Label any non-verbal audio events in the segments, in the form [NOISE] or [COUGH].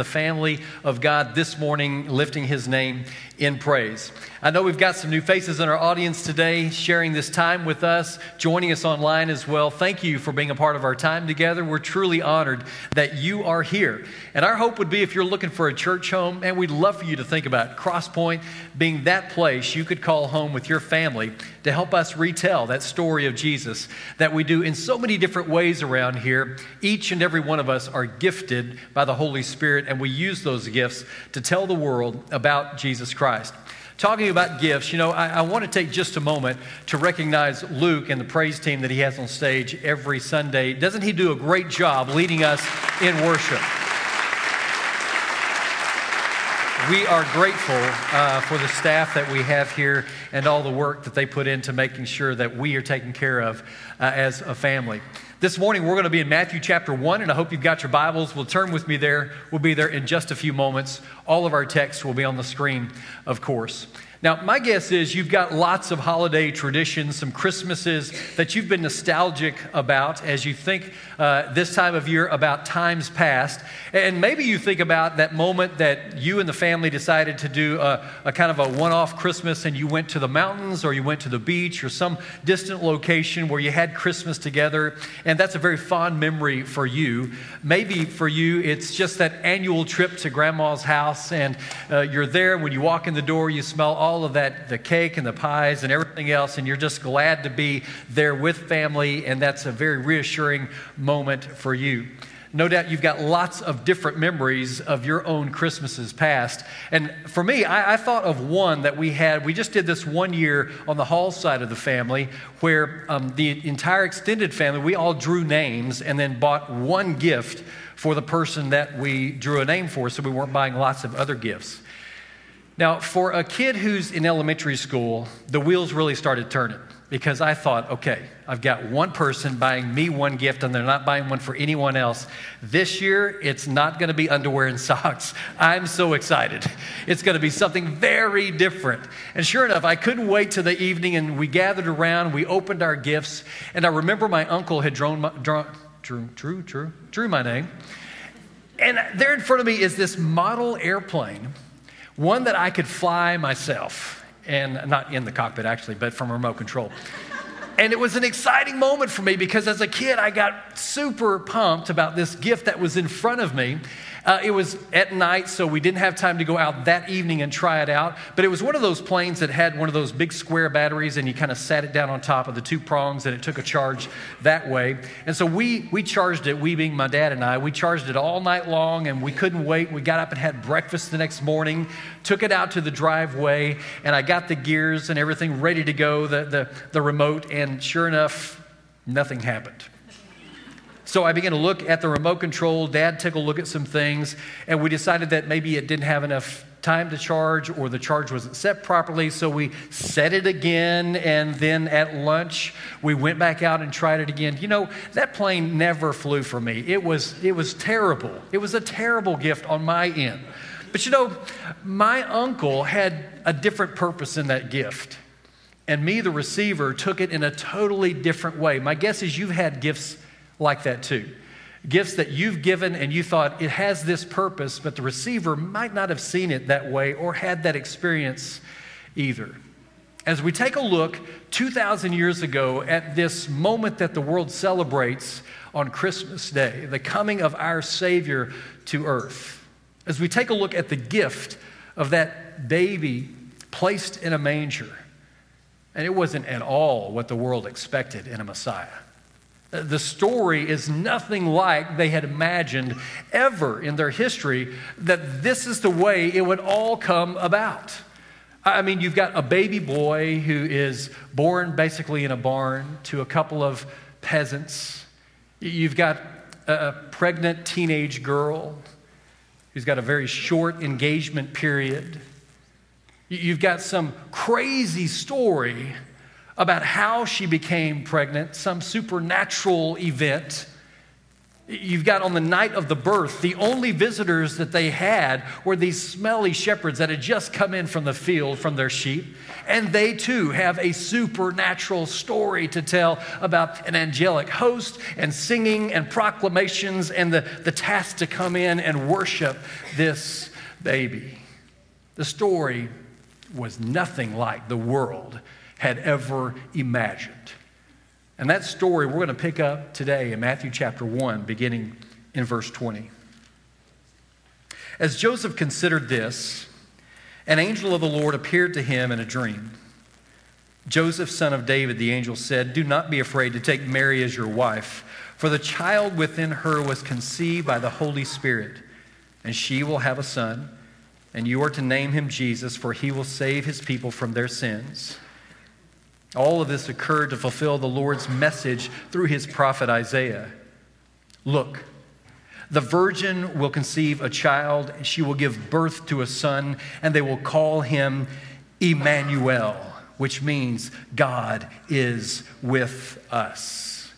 the family of God this morning, lifting his name in praise. I know we've got some new faces in our audience today sharing this time with us, joining us online as well. Thank you for being a part of our time together. We're truly honored that you are here. And our hope would be if you're looking for a church home, and we'd love for you to think about Crosspoint being that place you could call home with your family to help us retell that story of Jesus that we do in so many different ways around here. Each and every one of us are gifted by the Holy Spirit, and we use those gifts to tell the world about Jesus Christ. Talking about gifts, you know, I, I, want to take just a moment to recognize Luke and the praise team that he has on stage every Sunday. Doesn't he do a great job leading us in worship? We are grateful uh, for the staff that we have here and all the work that they put into making sure that we are taken care of uh, as a family. This morning, we're going to be in Matthew chapter 1, and I hope you've got your Bibles. We'll turn with me there. We'll be there in just a few moments. All of our text will be on the screen, of course. Now, my guess is you've got lots of holiday traditions, some Christmases that you've been nostalgic about as you think uh, this time of year about times past. And maybe you think about that moment that you and the family decided to do a, a kind of a one off Christmas and you went to the mountains or you went to the beach or some distant location where you had Christmas together. And that's a very fond memory for you. Maybe for you, it's just that annual trip to grandma's house and uh, you're there. When you walk in the door, you smell all all of that, the cake and the pies and everything else, and you're just glad to be there with family, and that's a very reassuring moment for you. No doubt you've got lots of different memories of your own Christmases past. And for me, I, I, thought of one that we had. We just did this one year on the Hall side of the family where um, the entire extended family, we all drew names and then bought one gift for the person that we drew a name for so we weren't buying lots of other gifts. Now, for a kid who's in elementary school, the wheels really started turning because I thought, okay, I've got one person buying me one gift and they're not buying one for anyone else. This year, it's not going to be underwear and [LAUGHS] socks. I'm so excited. It's going to be something very different. And sure enough, I couldn't wait till the evening and we gathered around, we opened our gifts, and I remember my uncle had drawn, my, drawn drew, drew, drew, drew my name. And there in front of me is this model airplane one that I could fly myself, and not in the cockpit actually, but from remote control. And it was an exciting moment for me because as a kid, I got super pumped about this gift that was in front of me. Uh, it was at night, so we didn't have time to go out that evening and try it out. But it was one of those planes that had one of those big square batteries, and you kind of sat it down on top of the two prongs, and it took a charge that way. And so we, we charged it, we being my dad and I, we charged it all night long, and we couldn't wait. We got up and had breakfast the next morning, took it out to the driveway, and I got the gears and everything ready to go, the, the, the remote, and sure enough, nothing happened. So I began to look at the remote control. Dad took a look at some things, and we decided that maybe it didn't have enough time to charge or the charge wasn't set properly. So we set it again, and then at lunch, we went back out and tried it again. You know, that plane never flew for me. It was, it was terrible. It was a terrible gift on my end. But you know, my uncle had a different purpose in that gift. And me, the receiver, took it in a totally different way. My guess is you've had gifts like that too. Gifts that you've given and you thought it has this purpose, but the receiver might not have seen it that way or had that experience either. As we take a look 2,000 years ago at this moment that the world celebrates on Christmas Day, the coming of our Savior to earth, as we take a look at the gift of that baby placed in a manger, and it wasn't at all what the world expected in a Messiah. The story is nothing like they had imagined ever in their history that this is the way it would all come about. I mean, you've got a baby boy who is born basically in a barn to a couple of peasants. You've got a pregnant teenage girl who's got a very short engagement period. You've got some crazy story about how she became pregnant, some supernatural event. You've got on the night of the birth, the only visitors that they had were these smelly shepherds that had just come in from the field from their sheep. And they too have a supernatural story to tell about an angelic host and singing and proclamations and the, the task to come in and worship this baby. The story was nothing like the world had ever imagined. And that story we're going to pick up today in Matthew chapter 1, beginning in verse 20. As Joseph considered this, an angel of the Lord appeared to him in a dream. Joseph, son of David, the angel said, Do not be afraid to take Mary as your wife, for the child within her was conceived by the Holy Spirit, and she will have a son, and you are to name him Jesus, for he will save his people from their sins. All of this occurred to fulfill the Lord's message through his prophet Isaiah. Look, the virgin will conceive a child, she will give birth to a son, and they will call him Emmanuel, which means God is with us.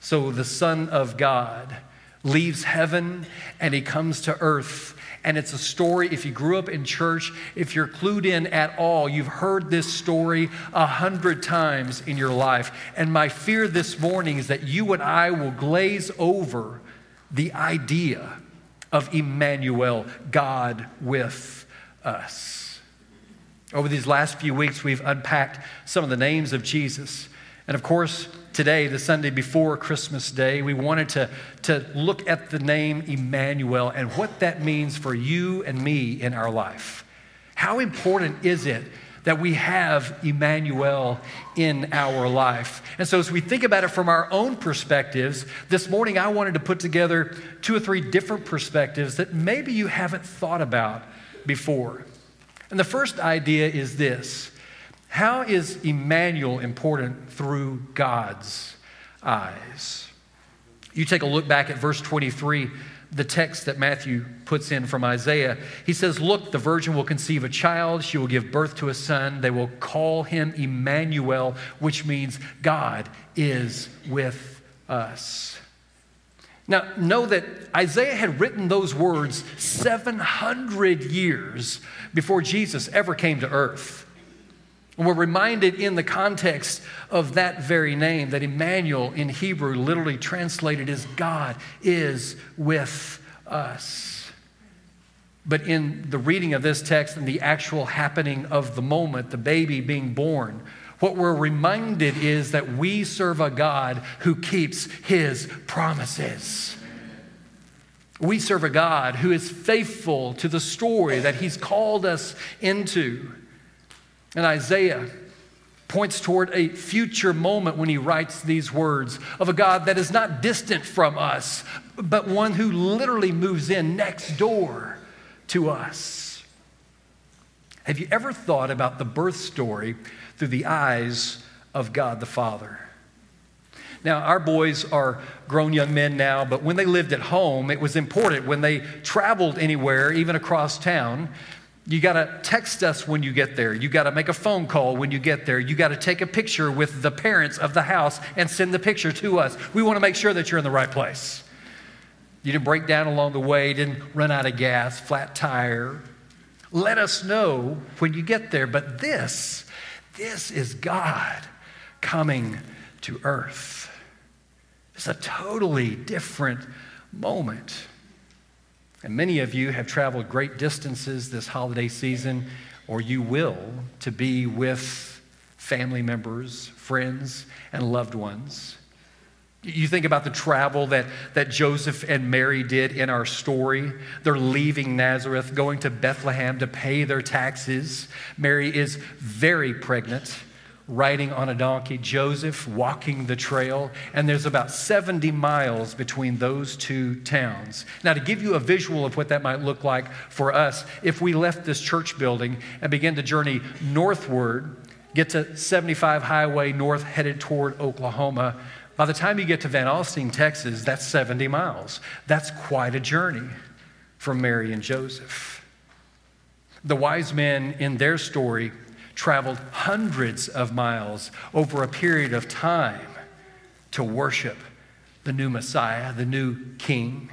So the Son of God leaves heaven and he comes to earth and it's a story, if you grew up in church, if you're clued in at all, you've heard this story a hundred times in your life. And my fear this morning is that you and I will glaze over the idea of Emmanuel, God with us. Over these last few weeks, we've unpacked some of the names of Jesus. And of course, today, the Sunday before Christmas Day, we wanted to, to look at the name Emmanuel and what that means for you and me in our life. How important is it that we have Emmanuel in our life. And so, as we think about it from our own perspectives, this morning I wanted to put together two or three different perspectives that maybe you haven't thought about before. And the first idea is this how is Emmanuel important through God's eyes? You take a look back at verse 23, the text that Matthew puts in from Isaiah. He says, Look, the virgin will conceive a child, she will give birth to a son. They will call him Emmanuel, which means God is with us. Now, know that Isaiah had written those words 700 years before Jesus ever came to earth. And we're reminded in the context of that very name that Emmanuel in Hebrew literally translated as God is with us. But in the reading of this text and the actual happening of the moment, the baby being born, what we're reminded is that we serve a God who keeps his promises. We serve a God who is faithful to the story that he's called us into. And Isaiah points toward a future moment when he writes these words of a God that is not distant from us, but one who literally moves in next door to us. Have you ever thought about the birth story through the eyes of God the Father? Now, our boys are grown young men now, but when they lived at home, it was important when they traveled anywhere, even across town, you got to text us when you get there. You got to make a phone call when you get there. You got to take a picture with the parents of the house and send the picture to us. We want to make sure that you're in the right place. You didn't break down along the way, didn't run out of gas, flat tire. Let us know when you get there. But this, this is God coming to earth. It's a totally different moment. And many of you have traveled great distances this holiday season, or you will, to be with family members, friends, and loved ones. You think about the travel that, that Joseph and Mary did in our story. They're leaving Nazareth, going to Bethlehem to pay their taxes. Mary is very pregnant riding on a donkey, Joseph walking the trail, and there's about 70 miles between those two towns. Now, to give you a visual of what that might look like for us, if we left this church building and began to journey northward, get to 75 Highway North, headed toward Oklahoma, by the time you get to Van Alstyne, Texas, that's 70 miles. That's quite a journey for Mary and Joseph. The wise men in their story traveled hundreds of miles over a period of time to worship the new Messiah, the new King.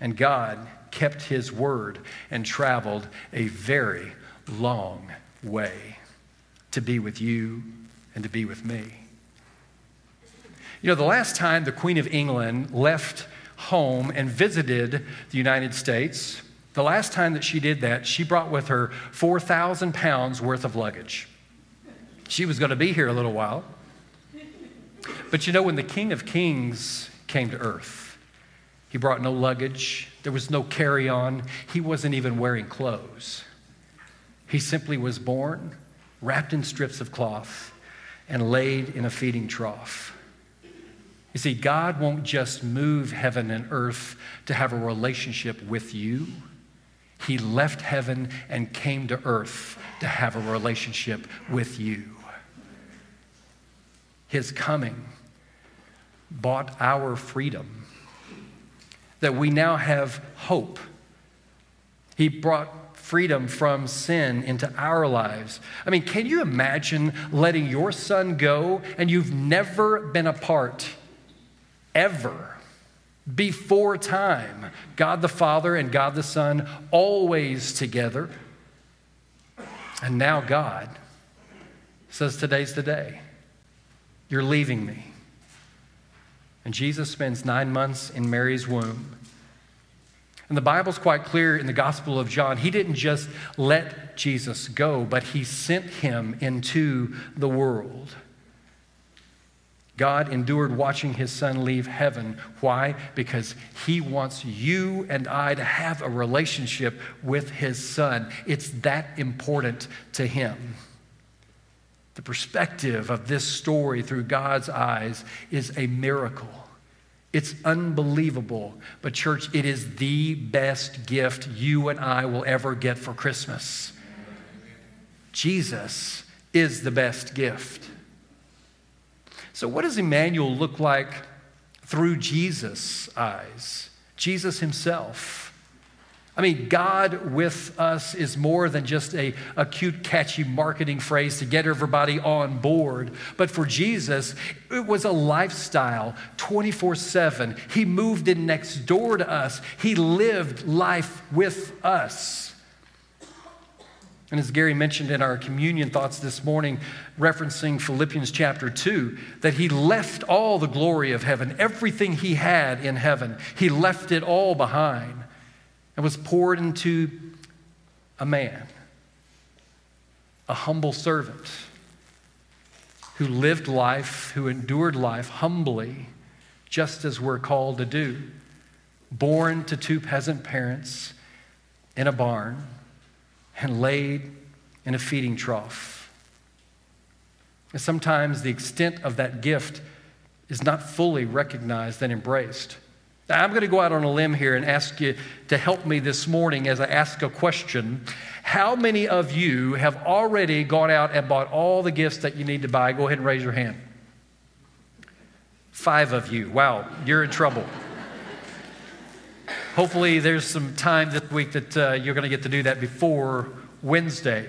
And God kept his word and traveled a very long way to be with you and to be with me. You know, the last time the Queen of England left home and visited the United States, the last time that she did that, she brought with her 4,000 pounds worth of luggage. She was going to be here a little while. But you know, when the King of Kings came to earth, he brought no luggage, there was no carry on, he wasn't even wearing clothes. He simply was born, wrapped in strips of cloth, and laid in a feeding trough. You see, God won't just move heaven and earth to have a relationship with you. He left heaven and came to earth to have a relationship with you. His coming bought our freedom, that we now have hope. He brought freedom from sin into our lives. I mean, can you imagine letting your son go and you've never been apart, ever? Before time, God the Father and God the Son always together. And now God says, Today's the day. You're leaving me. And Jesus spends nine months in Mary's womb. And the Bible's quite clear in the Gospel of John. He didn't just let Jesus go, but he sent him into the world. God endured watching his son leave heaven. Why? Because he wants you and I to have a relationship with his son. It's that important to him. The perspective of this story through God's eyes is a miracle. It's unbelievable. But, church, it is the best gift you and I will ever get for Christmas. Jesus is the best gift. So, what does Emmanuel look like through Jesus' eyes? Jesus himself. I mean, God with us is more than just a, a cute, catchy marketing phrase to get everybody on board. But for Jesus, it was a lifestyle 24 7. He moved in next door to us, He lived life with us. And as Gary mentioned in our communion thoughts this morning, referencing Philippians chapter 2, that he left all the glory of heaven, everything he had in heaven, he left it all behind and was poured into a man, a humble servant who lived life, who endured life humbly, just as we're called to do. Born to two peasant parents in a barn and laid in a feeding trough. And sometimes the extent of that gift is not fully recognized and embraced. Now, I'm going to go out on a limb here and ask you to help me this morning as I ask a question. How many of you have already gone out and bought all the gifts that you need to buy? Go ahead and raise your hand. Five of you. Wow, you're in trouble. Hopefully, there's some time this week that uh, you're going to get to do that before Wednesday.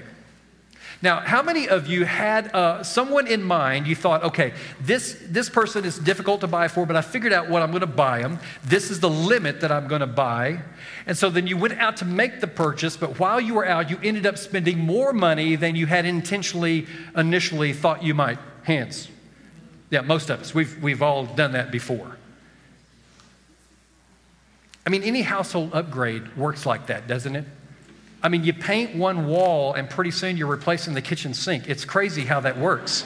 Now, how many of you had uh, someone in mind you thought, okay, this, this person is difficult to buy for, but I figured out what I'm going to buy them. This is the limit that I'm going to buy. And so then you went out to make the purchase, but while you were out, you ended up spending more money than you had intentionally initially thought you might. Hands. Yeah, most of us. We've, we've all done that before. I mean, any household upgrade works like that, doesn't it? I mean, you paint one wall and pretty soon you're replacing the kitchen sink. It's crazy how that works.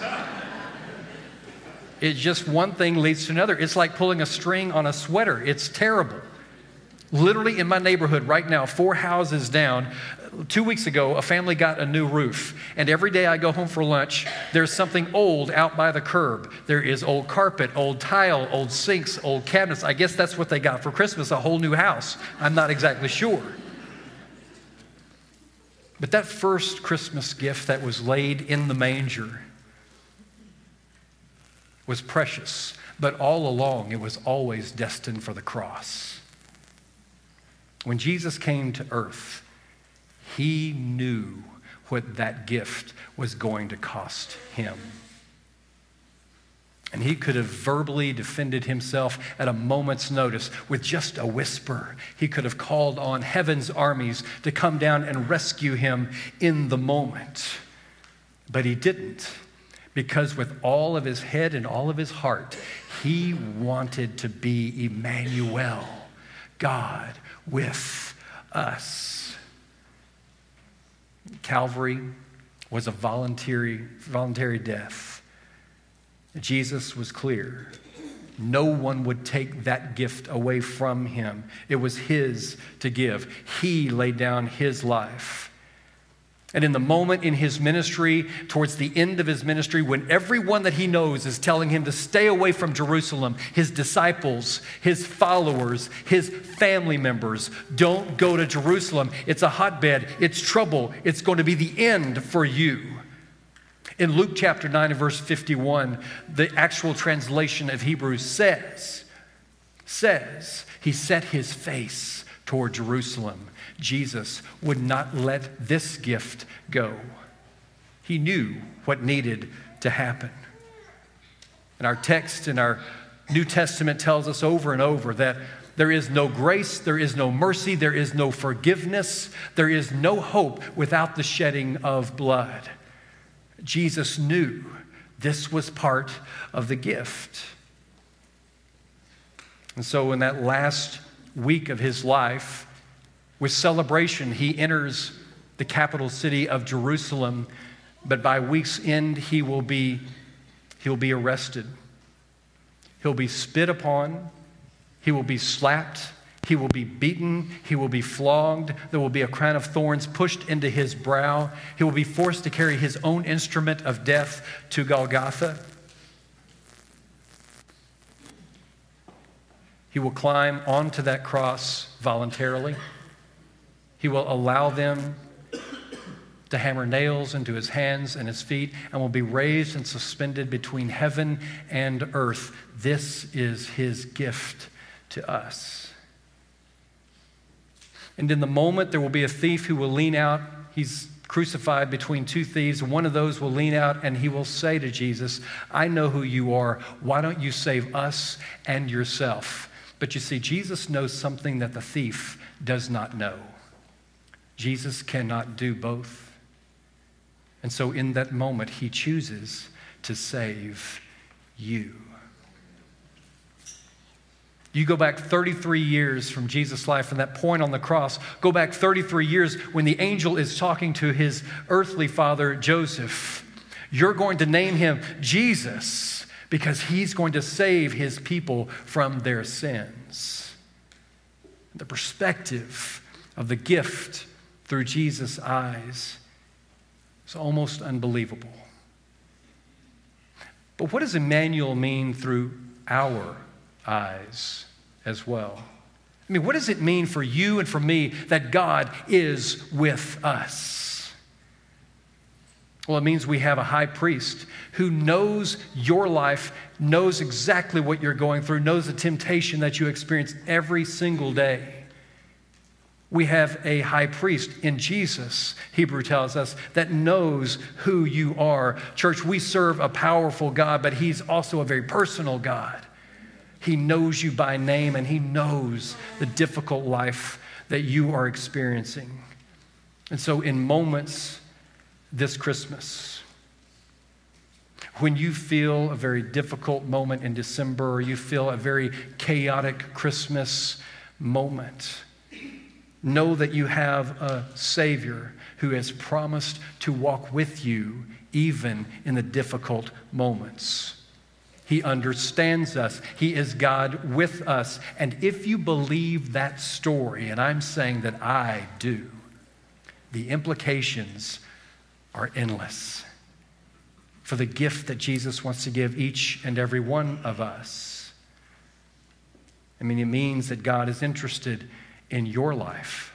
It's just one thing leads to another. It's like pulling a string on a sweater. It's terrible. Literally in my neighborhood right now, four houses down, two weeks ago, a family got a new roof. And every day I go home for lunch, there's something old out by the curb. There is old carpet, old tile, old sinks, old cabinets. I guess that's what they got for Christmas a whole new house. I'm not exactly sure. But that first Christmas gift that was laid in the manger was precious, but all along it was always destined for the cross. When Jesus came to earth, he knew what that gift was going to cost him. And he could have verbally defended himself at a moment's notice with just a whisper. He could have called on heaven's armies to come down and rescue him in the moment. But he didn't, because with all of his head and all of his heart, he wanted to be Emmanuel, God with us. Calvary was a voluntary, voluntary death. Jesus was clear. No one would take that gift away from him. It was his to give. He laid down his life. And in the moment in his ministry, towards the end of his ministry, when everyone that he knows is telling him to stay away from Jerusalem, his disciples, his followers, his family members, don't go to Jerusalem. It's a hotbed, it's trouble, it's going to be the end for you. In Luke chapter 9 and verse 51, the actual translation of Hebrews says, says, he set his face toward Jerusalem. Jesus would not let this gift go. He knew what needed to happen. And our text in our New Testament tells us over and over that there is no grace, there is no mercy, there is no forgiveness, there is no hope without the shedding of blood. Jesus knew this was part of the gift. And so, in that last week of his life, with celebration, he enters the capital city of Jerusalem, but by week's end, he will be, he'll be arrested. He'll be spit upon, he will be slapped, he will be beaten. He will be flogged. There will be a crown of thorns pushed into his brow. He will be forced to carry his own instrument of death to Golgotha. He will climb onto that cross voluntarily. He will allow them to hammer nails into his hands and his feet and will be raised and suspended between heaven and earth. This is his gift to us. And in the moment, there will be a thief who will lean out. He's crucified between two thieves. One of those will lean out and he will say to Jesus, I know who you are. Why don't you save us and yourself? But you see, Jesus knows something that the thief does not know. Jesus cannot do both. And so in that moment, he chooses to save you. You go back 33 years from Jesus' life, from that point on the cross. Go back 33 years when the angel is talking to his earthly father, Joseph. You're going to name him Jesus because he's going to save his people from their sins. The perspective of the gift through Jesus' eyes is almost unbelievable. But what does Emmanuel mean through our eyes as well. I mean, what does it mean for you and for me that God is with us? Well, it means we have a high priest who knows your life, knows exactly what you're going through, knows the temptation that you experience every single day. We have a high priest in Jesus, Hebrew tells us, that knows who you are. Church, we serve a powerful God, but He's also a very personal God. He knows you by name and He knows the difficult life that you are experiencing. And so, in moments this Christmas, when you feel a very difficult moment in December or you feel a very chaotic Christmas moment, know that you have a Savior who has promised to walk with you even in the difficult moments. He understands us. He is God with us. And if you believe that story, and I'm saying that I do, the implications are endless for the gift that Jesus wants to give each and every one of us. I mean, it means that God is interested in your life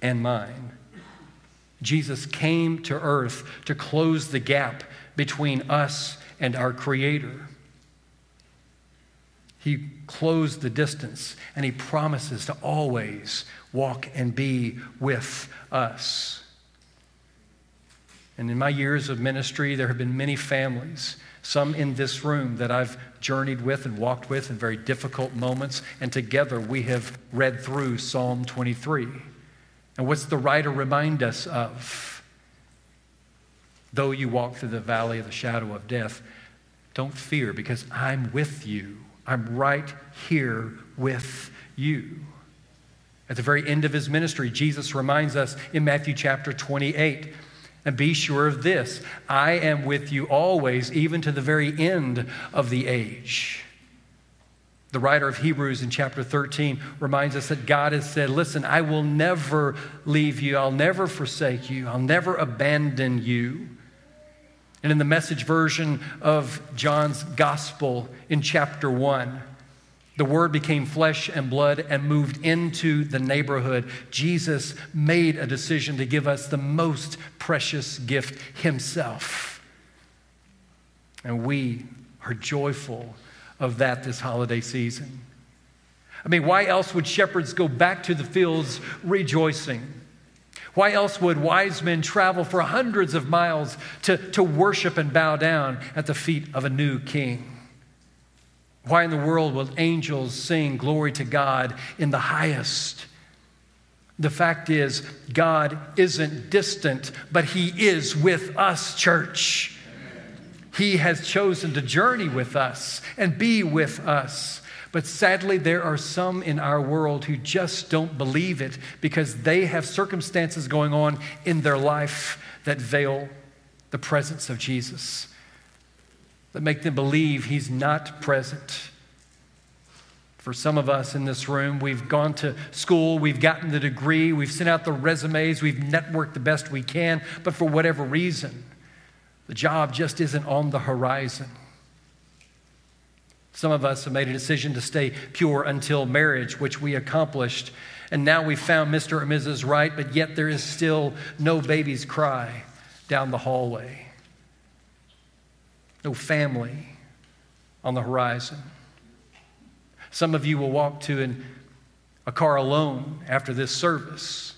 and mine. Jesus came to earth to close the gap between us and our Creator. He closed the distance and He promises to always walk and be with us. And in my years of ministry, there have been many families, some in this room that I've journeyed with and walked with in very difficult moments. And together we have read through Psalm 23. And what's the writer remind us of? Though you walk through the valley of the shadow of death, don't fear because I'm with you. I'm right here with you. At the very end of his ministry, Jesus reminds us in Matthew chapter 28 and be sure of this I am with you always, even to the very end of the age. The writer of Hebrews in chapter 13 reminds us that God has said, Listen, I will never leave you, I'll never forsake you, I'll never abandon you. And in the message version of John's gospel in chapter 1, the Word became flesh and blood and moved into the neighborhood. Jesus made a decision to give us the most precious gift Himself. And we are joyful of that this holiday season. I mean, why else would shepherds go back to the fields rejoicing? Why else would wise men travel for hundreds of miles to, to worship and bow down at the feet of a new king? Why in the world will angels sing glory to God in the highest? The fact is, God isn't distant, but He is with us, church. He has chosen to journey with us and be with us. But sadly, there are some in our world who just don't believe it because they have circumstances going on in their life that veil the presence of Jesus, that make them believe he's not present. For some of us in this room, we've gone to school, we've gotten the degree, we've sent out the resumes, we've networked the best we can, but for whatever reason, the job just isn't on the horizon. Some of us have made a decision to stay pure until marriage, which we accomplished. And now we've found Mr. or Mrs. Right, but yet there is still no baby's cry down the hallway, no family on the horizon. Some of you will walk to an, a car alone after this service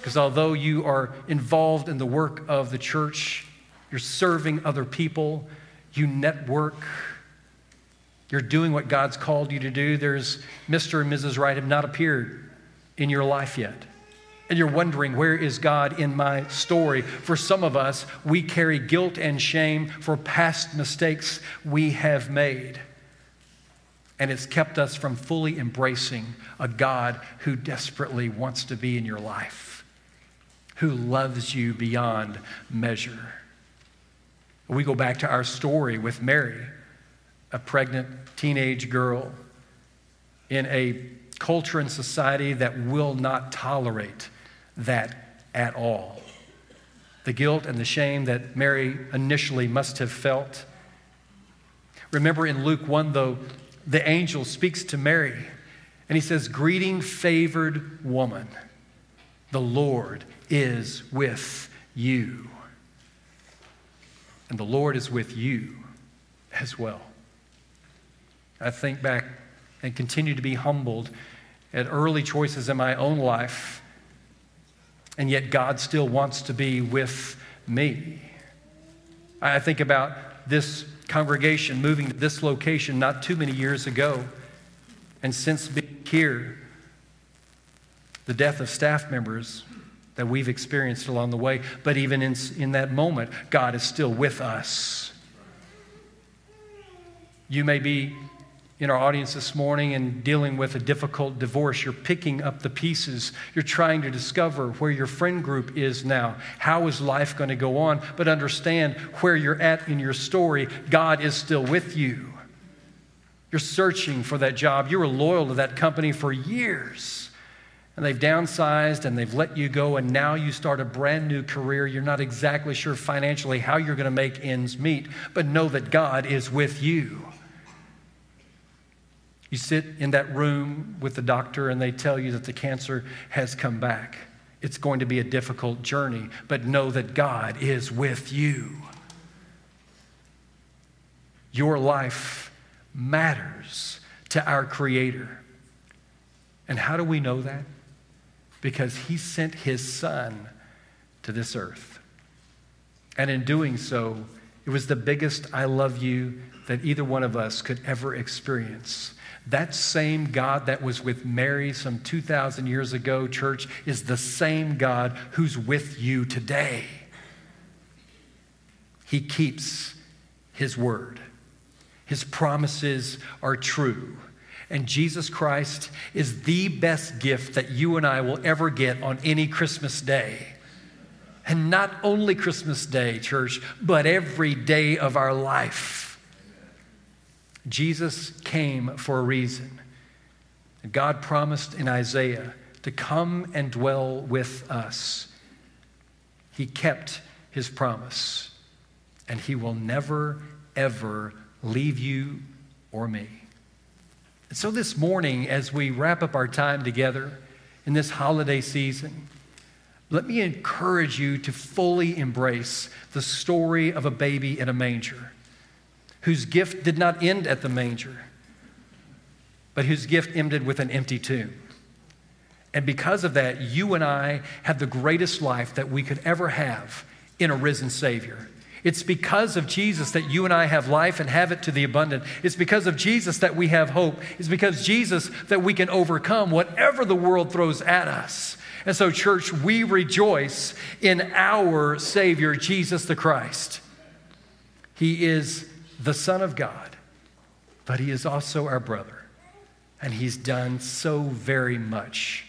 because although you are involved in the work of the church, you're serving other people, you network you're doing what God's called you to do. There's Mr. and Mrs. Right have not appeared in your life yet. And you're wondering, where is God in my story? For some of us, we carry guilt and shame for past mistakes we have made. And it's kept us from fully embracing a God who desperately wants to be in your life, who loves you beyond measure. We go back to our story with Mary a pregnant teenage girl in a culture and society that will not tolerate that at all. The guilt and the shame that Mary initially must have felt. Remember in Luke 1, though, the angel speaks to Mary and he says, Greeting, favored woman, the Lord is with you. And the Lord is with you as well. I think back and continue to be humbled at early choices in my own life, and yet God still wants to be with me. I think about this congregation moving to this location not too many years ago, and since being here, the death of staff members that we've experienced along the way, but even in, in that moment, God is still with us. You may be in our audience this morning and dealing with a difficult divorce. You're picking up the pieces. You're trying to discover where your friend group is now. How is life going to go on? But understand where you're at in your story, God is still with you. You're searching for that job. You were loyal to that company for years. And they've downsized and they've let you go, and now you start a brand new career. You're not exactly sure financially how you're going to make ends meet, but know that God is with you. You sit in that room with the doctor and they tell you that the cancer has come back. It's going to be a difficult journey, but know that God is with you. Your life matters to our Creator. And how do we know that? Because He sent His Son to this earth. And in doing so, it was the biggest I love you that either one of us could ever experience. That same God that was with Mary some 2,000 years ago, church, is the same God who's with you today. He keeps His word, His promises are true. And Jesus Christ is the best gift that you and I will ever get on any Christmas day. And not only Christmas Day, church, but every day of our life. Jesus came for a reason. God promised in Isaiah to come and dwell with us. He kept his promise, and he will never, ever leave you or me. And so, this morning, as we wrap up our time together in this holiday season, let me encourage you to fully embrace the story of a baby in a manger whose gift did not end at the manger, but whose gift ended with an empty tomb. And because of that, you and I have the greatest life that we could ever have in a risen Savior. It's because of Jesus that you and I have life and have it to the abundant. It's because of Jesus that we have hope. It's because Jesus that we can overcome whatever the world throws at us. And so, church, we rejoice in our Savior, Jesus the Christ. He is the Son of God, but He is also our brother. And He's done so very much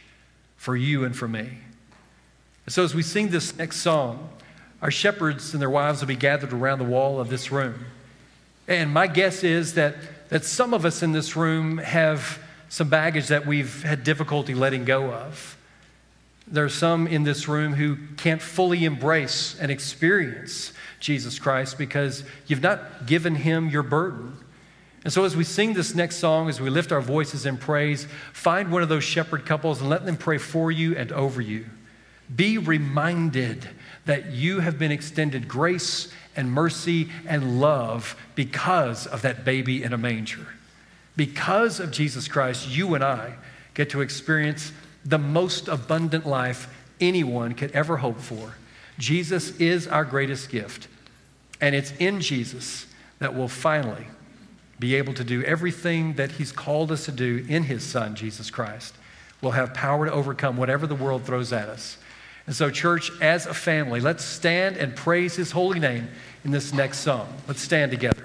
for you and for me. And so, as we sing this next song, our shepherds and their wives will be gathered around the wall of this room. And my guess is that, that some of us in this room have some baggage that we've had difficulty letting go of. There are some in this room who can't fully embrace and experience Jesus Christ because you've not given him your burden. And so, as we sing this next song, as we lift our voices in praise, find one of those shepherd couples and let them pray for you and over you. Be reminded that you have been extended grace and mercy and love because of that baby in a manger. Because of Jesus Christ, you and I get to experience the most abundant life anyone could ever hope for. Jesus is our greatest gift. And it's in Jesus that we'll finally be able to do everything that He's called us to do in His Son, Jesus Christ. We'll have power to overcome whatever the world throws at us. And so, church, as a family, let's stand and praise His holy name in this next song. Let's stand together.